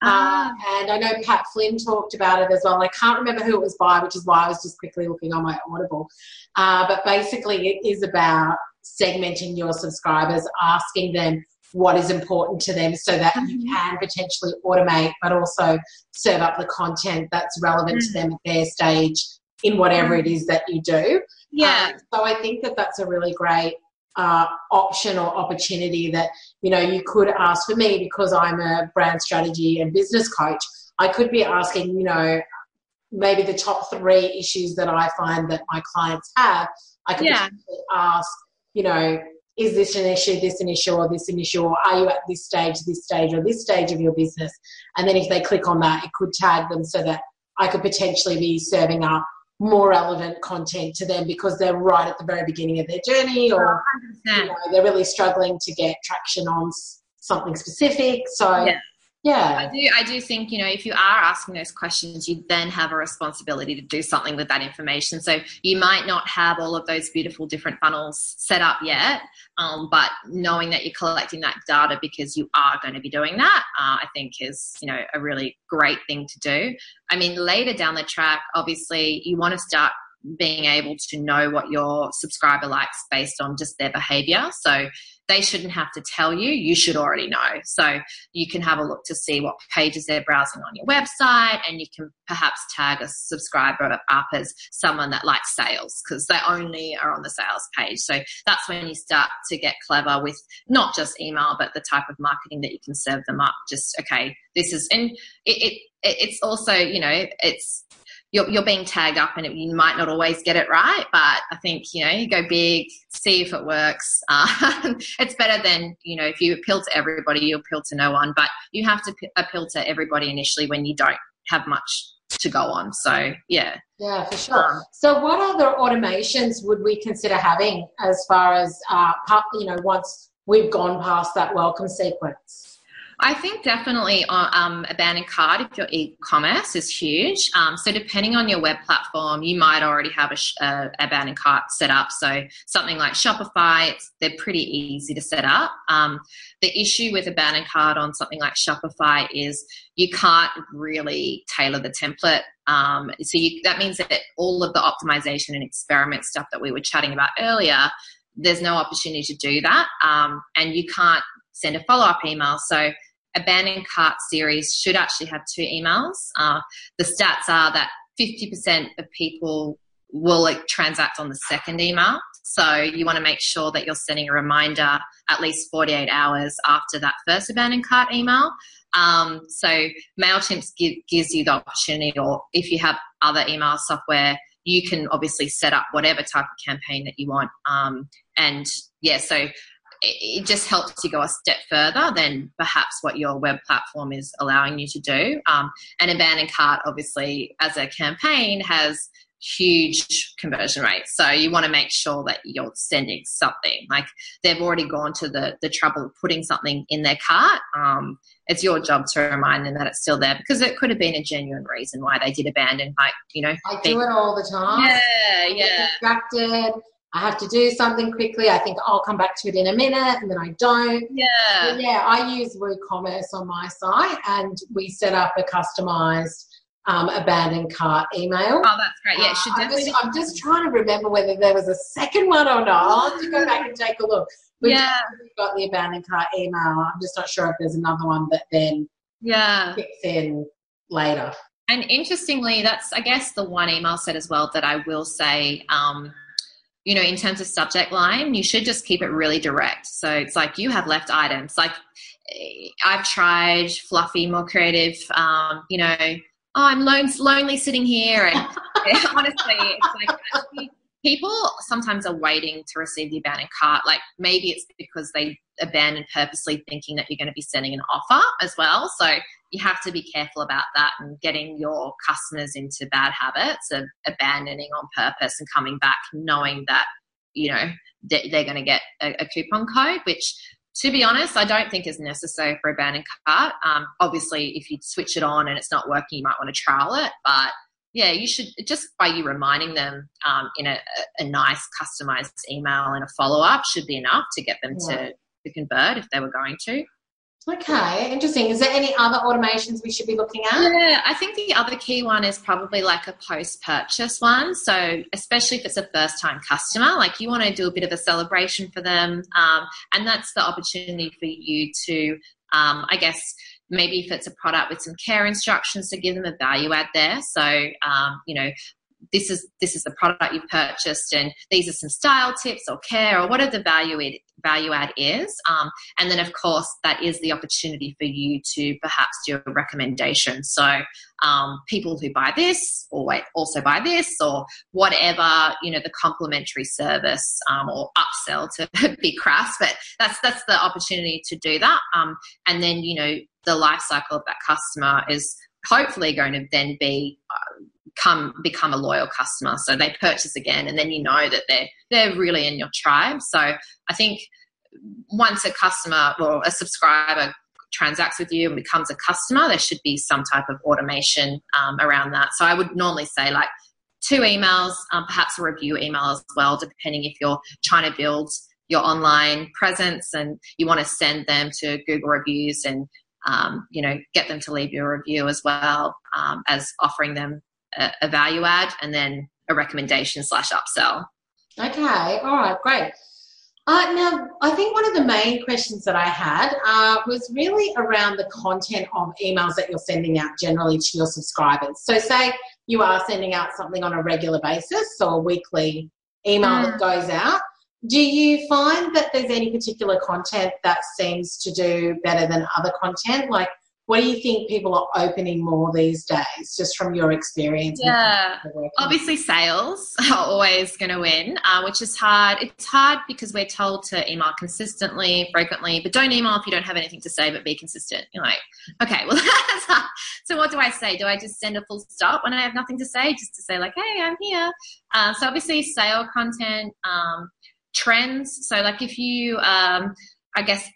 Uh, and I know Pat Flynn talked about it as well. I can't remember who it was by, which is why I was just quickly looking on my Audible. Uh, but basically, it is about segmenting your subscribers, asking them what is important to them so that mm-hmm. you can potentially automate but also serve up the content that's relevant mm-hmm. to them at their stage in whatever it is that you do.
Yeah.
Um, so I think that that's a really great uh, option or opportunity that you know you could ask for me because I'm a brand strategy and business coach. I could be asking, you know, maybe the top three issues that I find that my clients have. I could yeah. ask, you know, is this an issue, this an issue, or this an issue, or are you at this stage, this stage, or this stage of your business? And then if they click on that, it could tag them so that I could potentially be serving up more relevant content to them because they're right at the very beginning of their journey or you know, they're really struggling to get traction on something specific. So yeah yeah.
I do i do think you know if you are asking those questions you then have a responsibility to do something with that information. So you might not have all of those beautiful different funnels set up yet um, but knowing that you're collecting that data because you are going to be doing that uh, i think is you know a really great thing to do. I mean later down the track obviously you want to start being able to know what your subscriber likes based on just their behavior. So they shouldn't have to tell you, you should already know. So you can have a look to see what pages they're browsing on your website, and you can perhaps tag a subscriber up as someone that likes sales because they only are on the sales page. So that's when you start to get clever with not just email, but the type of marketing that you can serve them up. Just, okay, this is, and it, it it's also, you know, it's you're, you're being tagged up and it, you might not always get it right but i think you know you go big see if it works. Uh, it's better than you know if you appeal to everybody you appeal to no one but you have to p- appeal to everybody initially when you don't have much to go on. So yeah.
Yeah for sure. Um, so what other automations would we consider having as far as uh, you know once we've gone past that welcome sequence
I think definitely uh, um, abandoned cart if your e-commerce is huge. Um, so depending on your web platform, you might already have a, sh- a abandoned cart set up. So something like Shopify, they're pretty easy to set up. Um, the issue with abandoned cart on something like Shopify is you can't really tailor the template. Um, so you, that means that all of the optimization and experiment stuff that we were chatting about earlier, there's no opportunity to do that, um, and you can't send a follow-up email. So abandoned cart series should actually have two emails. Uh, the stats are that 50% of people will like, transact on the second email. So you want to make sure that you're sending a reminder at least 48 hours after that first abandoned cart email. Um, so MailChimp give, gives you the opportunity, or if you have other email software, you can obviously set up whatever type of campaign that you want. Um, and yeah, so it just helps you go a step further than perhaps what your web platform is allowing you to do. Um, and abandoned cart, obviously, as a campaign, has huge conversion rates. So you want to make sure that you're sending something. Like they've already gone to the the trouble of putting something in their cart. Um, it's your job to remind them that it's still there because it could have been a genuine reason why they did abandon. Like you know,
I do it all the time.
Yeah, yeah.
Distracted. I have to do something quickly. I think I'll come back to it in a minute and then I don't.
Yeah.
But yeah, I use WooCommerce on my site and we set up a customized um, abandoned cart email.
Oh, that's great. Yeah, should
uh,
definitely.
I'm just, I'm just, trying to remember whether there was a second one or not. I'll have to go back and take a look. We
yeah.
got the abandoned cart email. I'm just not sure if there's another one that then
yeah
kicks in later.
And interestingly, that's I guess the one email set as well that I will say. Um, you know, in terms of subject line, you should just keep it really direct. So it's like you have left items. Like I've tried fluffy, more creative. Um, you know, oh, I'm lone, lonely sitting here, and honestly, it's like people sometimes are waiting to receive the abandoned cart. Like maybe it's because they abandoned purposely, thinking that you're going to be sending an offer as well. So you have to be careful about that and getting your customers into bad habits of abandoning on purpose and coming back knowing that you know they're going to get a, a, coupon code which to be honest i don't think is necessary for abandoned cart um, obviously if you switch it on and it's not working you might want to trial it but yeah you should just by you reminding them um, in a, a, nice customized email and a follow-up should be enough to get them yeah. to, to convert if they were going to
Okay, interesting. Is there any other automations we should be looking at?
Yeah, I think the other key one is probably like a post purchase one. So, especially if it's a first time customer, like you want to do a bit of a celebration for them. Um, and that's the opportunity for you to, um, I guess, maybe if it's a product with some care instructions to give them a value add there. So, um, you know, this is this is the product you've purchased and these are some style tips or care or whatever the value it, value add is um, and then of course that is the opportunity for you to perhaps do a recommendation. So um, people who buy this or wait also buy this or whatever you know the complimentary service um, or upsell to be crass but that's that's the opportunity to do that um, and then you know the life cycle of that customer is hopefully going to then be uh, come become a loyal customer. So they purchase again, and then you know that they're they're really in your tribe. So I think once a customer or a subscriber transacts with you and becomes a customer, there should be some type of automation um, around that. So I would normally say like two emails, um, perhaps a review email as well, depending if you're trying to build your online presence and you want to send them to Google reviews and um, you know get them to leave you a review as well um, as offering them a, a value add and then a recommendation slash upsell.
Okay, all right, great. Uh, now, I think one of the main questions that I had uh, was really around the content of emails that you're sending out generally to your subscribers. So, say you are sending out something on a regular basis, so a weekly email mm. that goes out. Do you find that there's any particular content that seems to do better than other content? Like, what do you think people are opening more these days, just from your experience?
Yeah, obviously sales are always going to win, uh, which is hard. It's hard because we're told to email consistently, frequently, but don't email if you don't have anything to say, but be consistent. You're like, okay, well, so what do I say? Do I just send a full stop when I have nothing to say, just to say like, hey, I'm here? Uh, so obviously, sale content, um, trends. So like if you, um, I guess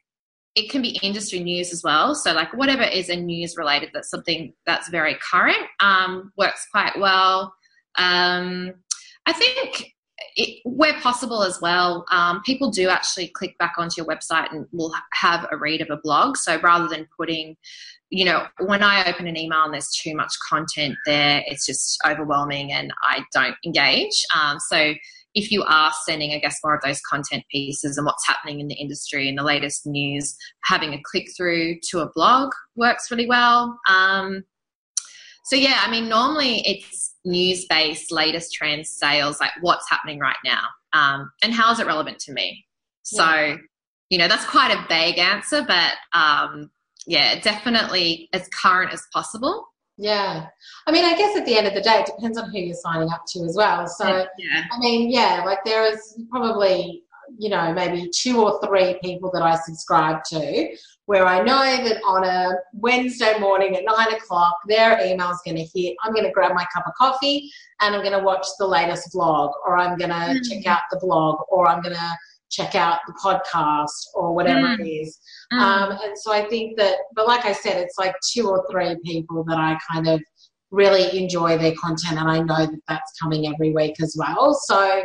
it can be industry news as well. So, like whatever is a news related, that's something that's very current, um, works quite well. Um, I think it, where possible as well, um, people do actually click back onto your website and will have a read of a blog. So rather than putting, you know, when I open an email and there's too much content there, it's just overwhelming and I don't engage. Um, so if you are sending, I guess, more of those content pieces and what's happening in the industry and the latest news, having a click through to a blog works really well. Um, so yeah, I mean, normally it's news based, latest trends, sales, like what's happening right now, um, and how is it relevant to me. So, yeah. you know, that's quite a vague answer, but um, yeah, definitely as current as possible.
Yeah. I mean, I guess at the end of the day, it depends on who you're signing up to as well. So, yeah. I mean, yeah, like there is probably, you know, maybe two or three people that I subscribe to where I know that on a Wednesday morning at nine o'clock, their email's going to hit. I'm going to grab my cup of coffee and I'm going to watch the latest vlog, or I'm going to mm. check out the blog, or I'm going to check out the podcast, or whatever mm. it is. Mm. Um, and so I think that, but like I said, it's like two or three people that I kind of really enjoy their content, and I know that that's coming every week as well. So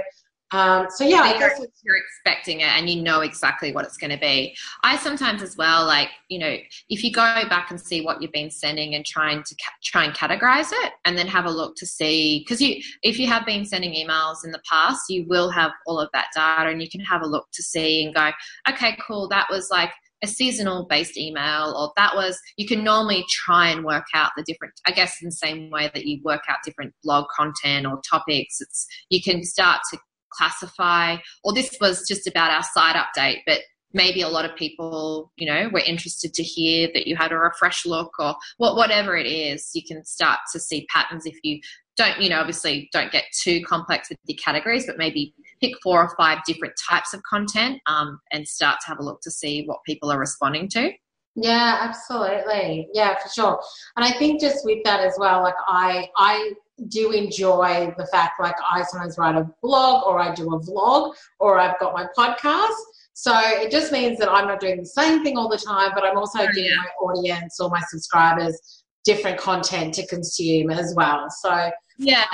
um, so yeah, I guess
you're expecting it and you know exactly what it's going to be. I sometimes as well, like you know, if you go back and see what you've been sending and trying to ca- try and categorize it, and then have a look to see because you, if you have been sending emails in the past, you will have all of that data, and you can have a look to see and go, okay, cool, that was like a seasonal based email or that was you can normally try and work out the different i guess in the same way that you work out different blog content or topics it's you can start to classify, or this was just about our site update, but maybe a lot of people, you know, were interested to hear that you had a refresh look or what, whatever it is, you can start to see patterns if you don't, you know, obviously don't get too complex with the categories, but maybe pick four or five different types of content um, and start to have a look to see what people are responding to.
Yeah, absolutely. Yeah, for sure. And I think just with that as well, like I I do enjoy the fact like I sometimes write a blog or I do a vlog or I've got my podcast. So it just means that I'm not doing the same thing all the time, but I'm also oh, giving yeah. my audience or my subscribers different content to consume as well. So
yeah,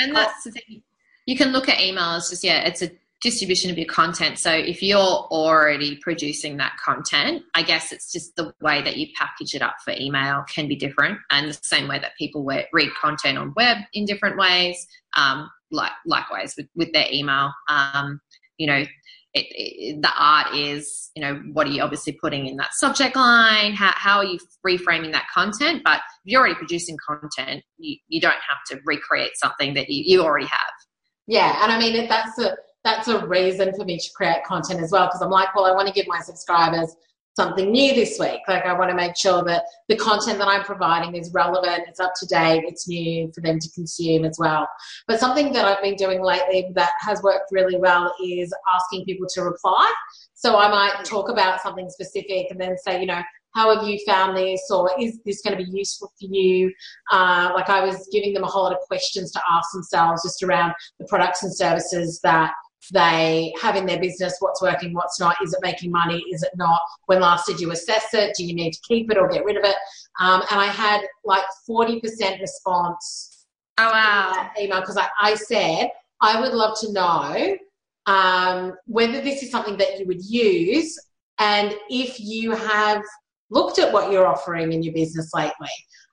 and that's the thing. You can look at email as just yeah, it's a distribution of your content. So if you're already producing that content, I guess it's just the way that you package it up for email can be different, and the same way that people read content on web in different ways. Um, like likewise with with their email, um, you know. It, it, the art is, you know, what are you obviously putting in that subject line? How, how are you reframing that content? But if you're already producing content, you, you don't have to recreate something that you, you already have.
Yeah, and I mean if that's a that's a reason for me to create content as well because I'm like, well, I want to give my subscribers something new this week. Like, I want to make sure that the content that I'm providing is relevant, it's up to date, it's new for them to consume as well. But something that I've been doing lately that has worked really well is asking people to reply. So I might talk about something specific and then say, you know, how have you found this or is this going to be useful for you uh, like i was giving them a whole lot of questions to ask themselves just around the products and services that they have in their business, what's working, what's not, is it making money, is it not, when last did you assess it, do you need to keep it or get rid of it? Um, and I had like 40% response
oh, wow.
email because I, I said, I would love to know um, whether this is something that you would use and if you have looked at what you're offering in your business lately.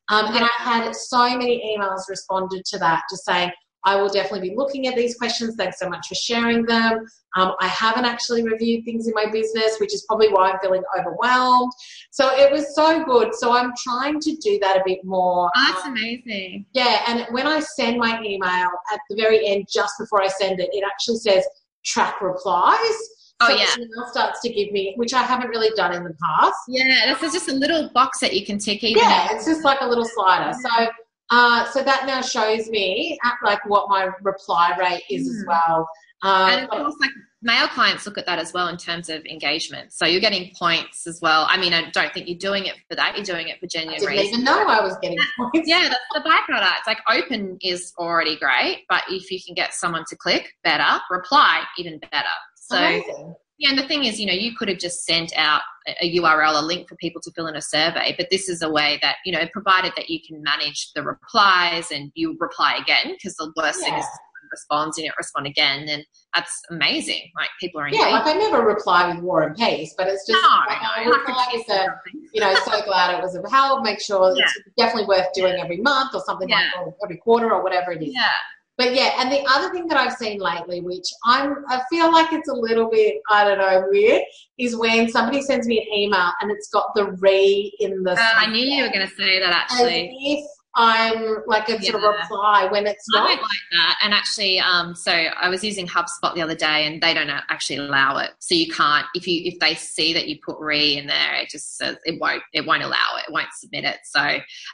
Um, and I had so many emails responded to that, just saying, I will definitely be looking at these questions. Thanks so much for sharing them. Um, I haven't actually reviewed things in my business, which is probably why I'm feeling overwhelmed. So it was so good. So I'm trying to do that a bit more.
Oh, that's um, amazing.
Yeah. And when I send my email at the very end, just before I send it, it actually says track replies.
Oh so yeah.
Email starts to give me, which I haven't really done in the past.
Yeah, this is just a little box that you can tick.
yeah, it's just like a little slider. So uh, so that now shows me at like what my reply rate is mm. as hmm. well.
Um, and of course, like mail clients look at that as well in terms of engagement. So you're getting points as well. I mean, I don't think you're doing it for that. You're doing it for genuine
I didn't
reasons.
even know I was getting points.
Yeah, that's the byproduct. It's like open is already great, but if you can get someone to click, better. Reply, even better. So Amazing. Yeah, and the thing is, you know, you could have just sent out a URL, a link for people to fill in a survey, but this is a way that, you know, provided that you can manage the replies and you reply again, because the worst yeah. thing is responds and you respond again, then that's amazing. Like people are engaged.
Yeah, like I never reply with war and peace, but it's just no, like, no, I oh, reply with a, you know, so glad it was of help. Make sure yeah. it's definitely worth doing every month or something yeah. like or every quarter or whatever it is.
Yeah.
But yeah, and the other thing that I've seen lately, which I'm, I feel like it's a little bit, I don't know, weird, is when somebody sends me an email and it's got the re in the. Uh,
I knew you were going to say that actually.
As if I'm like a yeah. sort of reply when it's not.
I don't like that. And actually, um, so I was using HubSpot the other day, and they don't actually allow it. So you can't if you if they see that you put re in there, it just says it won't it won't allow it. It won't submit it. So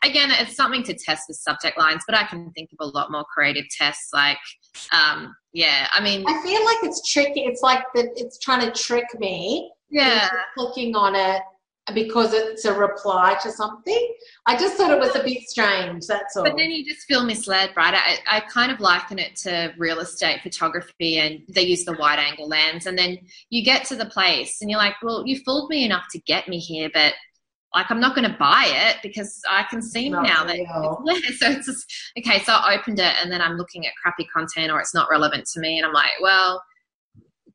again, it's something to test with subject lines, but I can think of a lot more creative tests like. Um, yeah, I mean,
I feel like it's tricky. It's like that. It's trying to trick me.
Yeah,
clicking on it because it's a reply to something. I just thought it was a bit strange, that's all.
But then you just feel misled, right? I, I kind of liken it to real estate photography and they use the wide angle lens. And then you get to the place and you're like, well, you fooled me enough to get me here, but like I'm not going to buy it because I can see not now that yeah. So it's just okay. So I opened it and then I'm looking at crappy content or it's not relevant to me, and I'm like, well,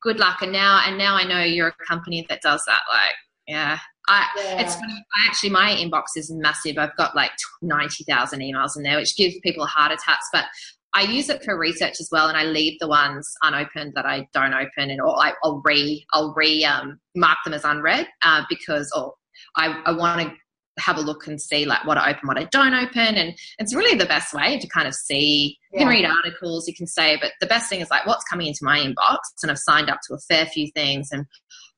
good luck. And now and now I know you're a company that does that. Like, yeah, I, yeah. it's funny. I actually, my inbox is massive. I've got like 90,000 emails in there, which gives people heart attacks. But I use it for research as well, and I leave the ones unopened that I don't open, and or I, will re I'll re um, mark them as unread uh, because or I, I want to have a look and see like what I open, what I don't open, and it's really the best way to kind of see. You can read articles, you can say, but the best thing is like what's coming into my inbox, and I've signed up to a fair few things, and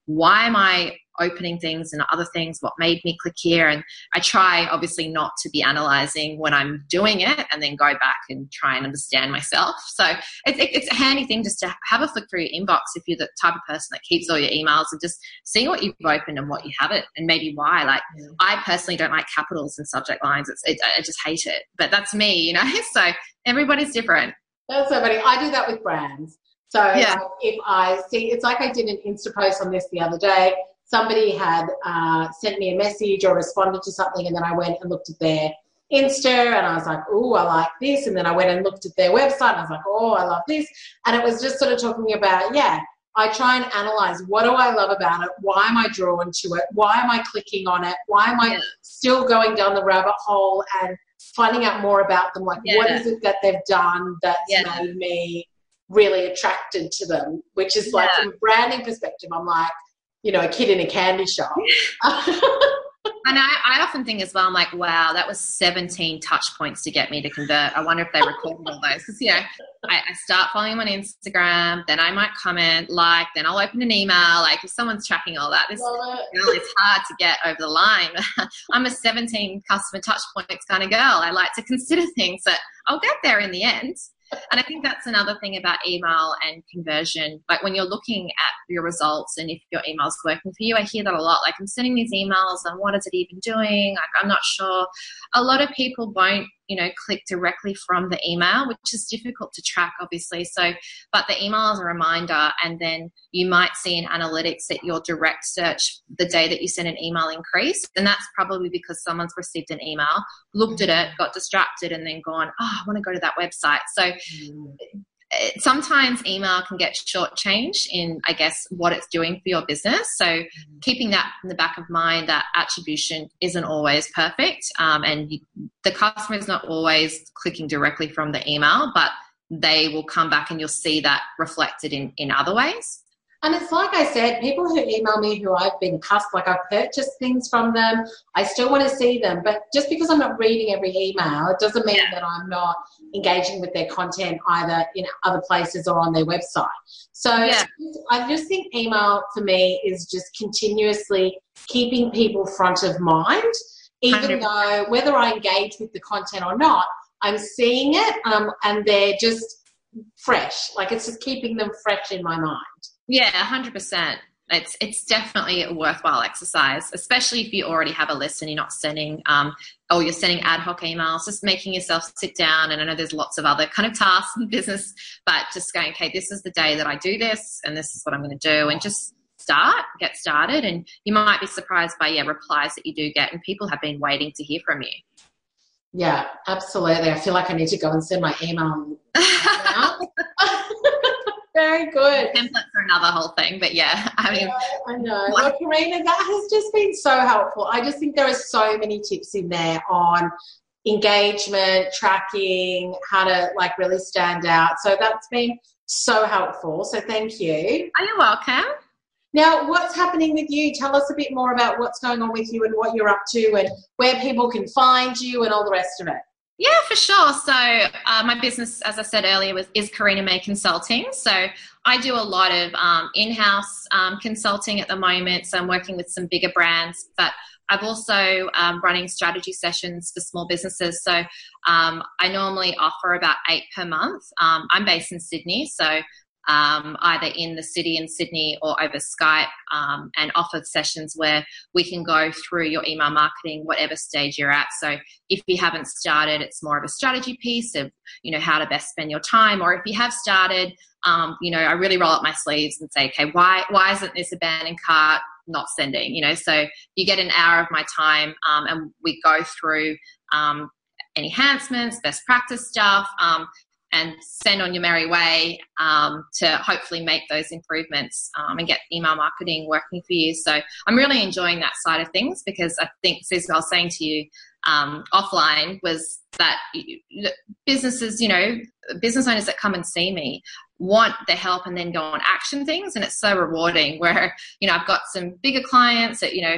why am I opening things and other things, what made me click here. And I try obviously not to be analyzing when I'm doing it and then go back and try and understand myself. So it, it, it's a handy thing just to have a flick through your inbox if you're the type of person that keeps all your emails and just seeing what you've opened and what you haven't and maybe why. Like yeah. I personally don't like capitals and subject lines. It's, it, I just hate it, but that's me, you know? So everybody's different.
That's so funny. I do that with brands. So yeah. If I see, it's like I did an Insta post on this the other day somebody had uh, sent me a message or responded to something, and then I went and looked at their Insta and I was like, oh, I like this. And then I went and looked at their website and I was like, oh, I love this. And it was just sort of talking about, yeah, I try and analyze what do I love about it? Why am I drawn to it? Why am I clicking on it? Why am I still going down the rabbit hole and finding out more about them? Like, yeah. what is it that they've done that's yeah. made me really attracted to them? Which is like, from a branding perspective, I'm like, you know, a kid in a candy shop.
And I, I, often think as well, I'm like, wow, that was 17 touch points to get me to convert. I wonder if they recorded all those. Because, you know, I, I, start following them on Instagram, then I might comment, like, then I'll open an email. Like, if someone's tracking all that, this you know, it's hard to get over the line. I'm a 17 customer touch points kind of girl. I like to consider things that I'll get there in the end and I think that's another thing about email and conversion. Like when you're looking at your results and if your email's working for you, I hear that a lot. Like I'm sending these emails and what is it even doing? Like I'm not sure. A lot of people won't you know click directly from the email which is difficult to track obviously. So but the email is a reminder and then you might see in analytics that your direct search the day that you send an email increased and that's probably because someone's received an email looked at it got distracted and then gone oh i want to go to that website. So mm. Sometimes email can get shortchanged in, I guess, what it's doing for your business. So mm-hmm. keeping that in the back of mind that attribution isn't always perfect, um, and you, the customer is not always clicking directly from the email, but they will come back and you'll see that reflected in in other ways.
And it's like I said, people who email me who I've been cussed, like I've purchased things from them, I still want to see them. But just because I'm not reading every email, it doesn't mean yeah. that I'm not engaging with their content either in other places or on their website. So yeah. I just think email for me is just continuously keeping people front of mind, even 100. though whether I engage with the content or not, I'm seeing it um, and they're just fresh. Like it's just keeping them fresh in my mind.
Yeah, hundred percent. It's it's definitely a worthwhile exercise, especially if you already have a list and you're not sending um, or you're sending ad hoc emails. Just making yourself sit down, and I know there's lots of other kind of tasks in business, but just going, okay, this is the day that I do this, and this is what I'm going to do, and just start, get started, and you might be surprised by yeah replies that you do get, and people have been waiting to hear from you.
Yeah, absolutely. I feel like I need to go and send my email. Very good.
Template for another whole thing, but yeah, I mean,
yeah, I know. Well, Karina, that has just been so helpful. I just think there are so many tips in there on engagement, tracking, how to like really stand out. So that's been so helpful. So thank you.
Are you welcome?
Now, what's happening with you? Tell us a bit more about what's going on with you and what you're up to and where people can find you and all the rest of it.
Yeah, for sure. So, uh, my business, as I said earlier, was, is Karina May Consulting. So, I do a lot of um, in house um, consulting at the moment. So, I'm working with some bigger brands, but I've also um, running strategy sessions for small businesses. So, um, I normally offer about eight per month. Um, I'm based in Sydney, so um, either in the city in Sydney or over Skype um, and offer sessions where we can go through your email marketing, whatever stage you're at. So if you haven't started, it's more of a strategy piece of, you know, how to best spend your time. Or if you have started, um, you know, I really roll up my sleeves and say, okay, why, why isn't this abandoned cart not sending? You know, so you get an hour of my time um, and we go through um, enhancements, best practice stuff, um, and send on your merry way um, to hopefully make those improvements um, and get email marketing working for you. So I'm really enjoying that side of things because I think, Susan, I was saying to you um, offline was that businesses, you know, business owners that come and see me want the help and then go on action things. And it's so rewarding where, you know, I've got some bigger clients that, you know,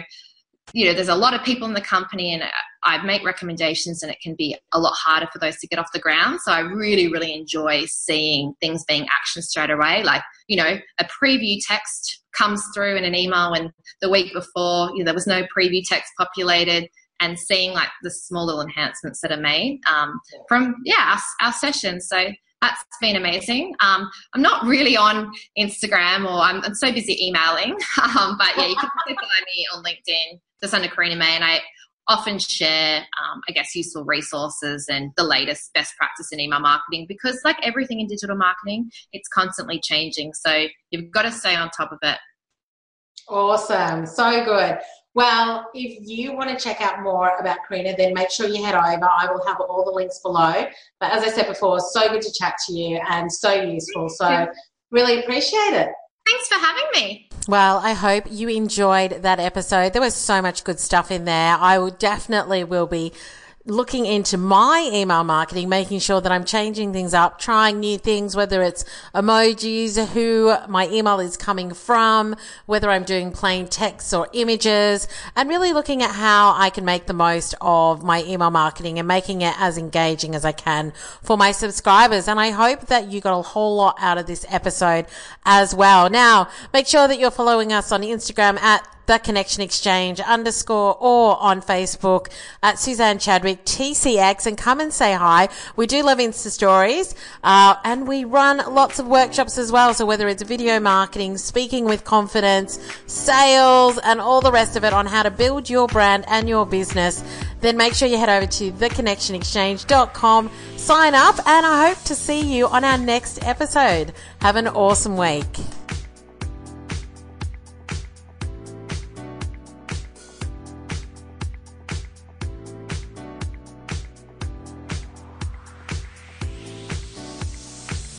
you know, there's a lot of people in the company and I make recommendations and it can be a lot harder for those to get off the ground. So I really, really enjoy seeing things being actioned straight away. Like, you know, a preview text comes through in an email and the week before, you know, there was no preview text populated and seeing like the small little enhancements that are made um, from, yeah, our, our sessions. So that's been amazing. Um, I'm not really on Instagram or I'm, I'm so busy emailing, um, but yeah, you can find me on LinkedIn just under Karina May, and I often share, um, I guess, useful resources and the latest best practice in email marketing because, like everything in digital marketing, it's constantly changing. So you've got to stay on top of it.
Awesome. So good. Well, if you want to check out more about Karina, then make sure you head over. I will have all the links below. But as I said before, so good to chat to you and so useful. So really appreciate it.
Thanks for having me.
Well, I hope you enjoyed that episode. There was so much good stuff in there. I will definitely will be looking into my email marketing, making sure that I'm changing things up, trying new things, whether it's emojis, who my email is coming from, whether I'm doing plain text or images, and really looking at how I can make the most of my email marketing and making it as engaging as I can for my subscribers. And I hope that you got a whole lot out of this episode as well. Now, make sure that you're following us on Instagram at the Connection Exchange underscore or on Facebook at Suzanne Chadwick TCX and come and say hi. We do love Insta stories, uh, and we run lots of workshops as well. So whether it's video marketing, speaking with confidence, sales, and all the rest of it on how to build your brand and your business, then make sure you head over to theconnectionexchange.com, sign up, and I hope to see you on our next episode. Have an awesome week.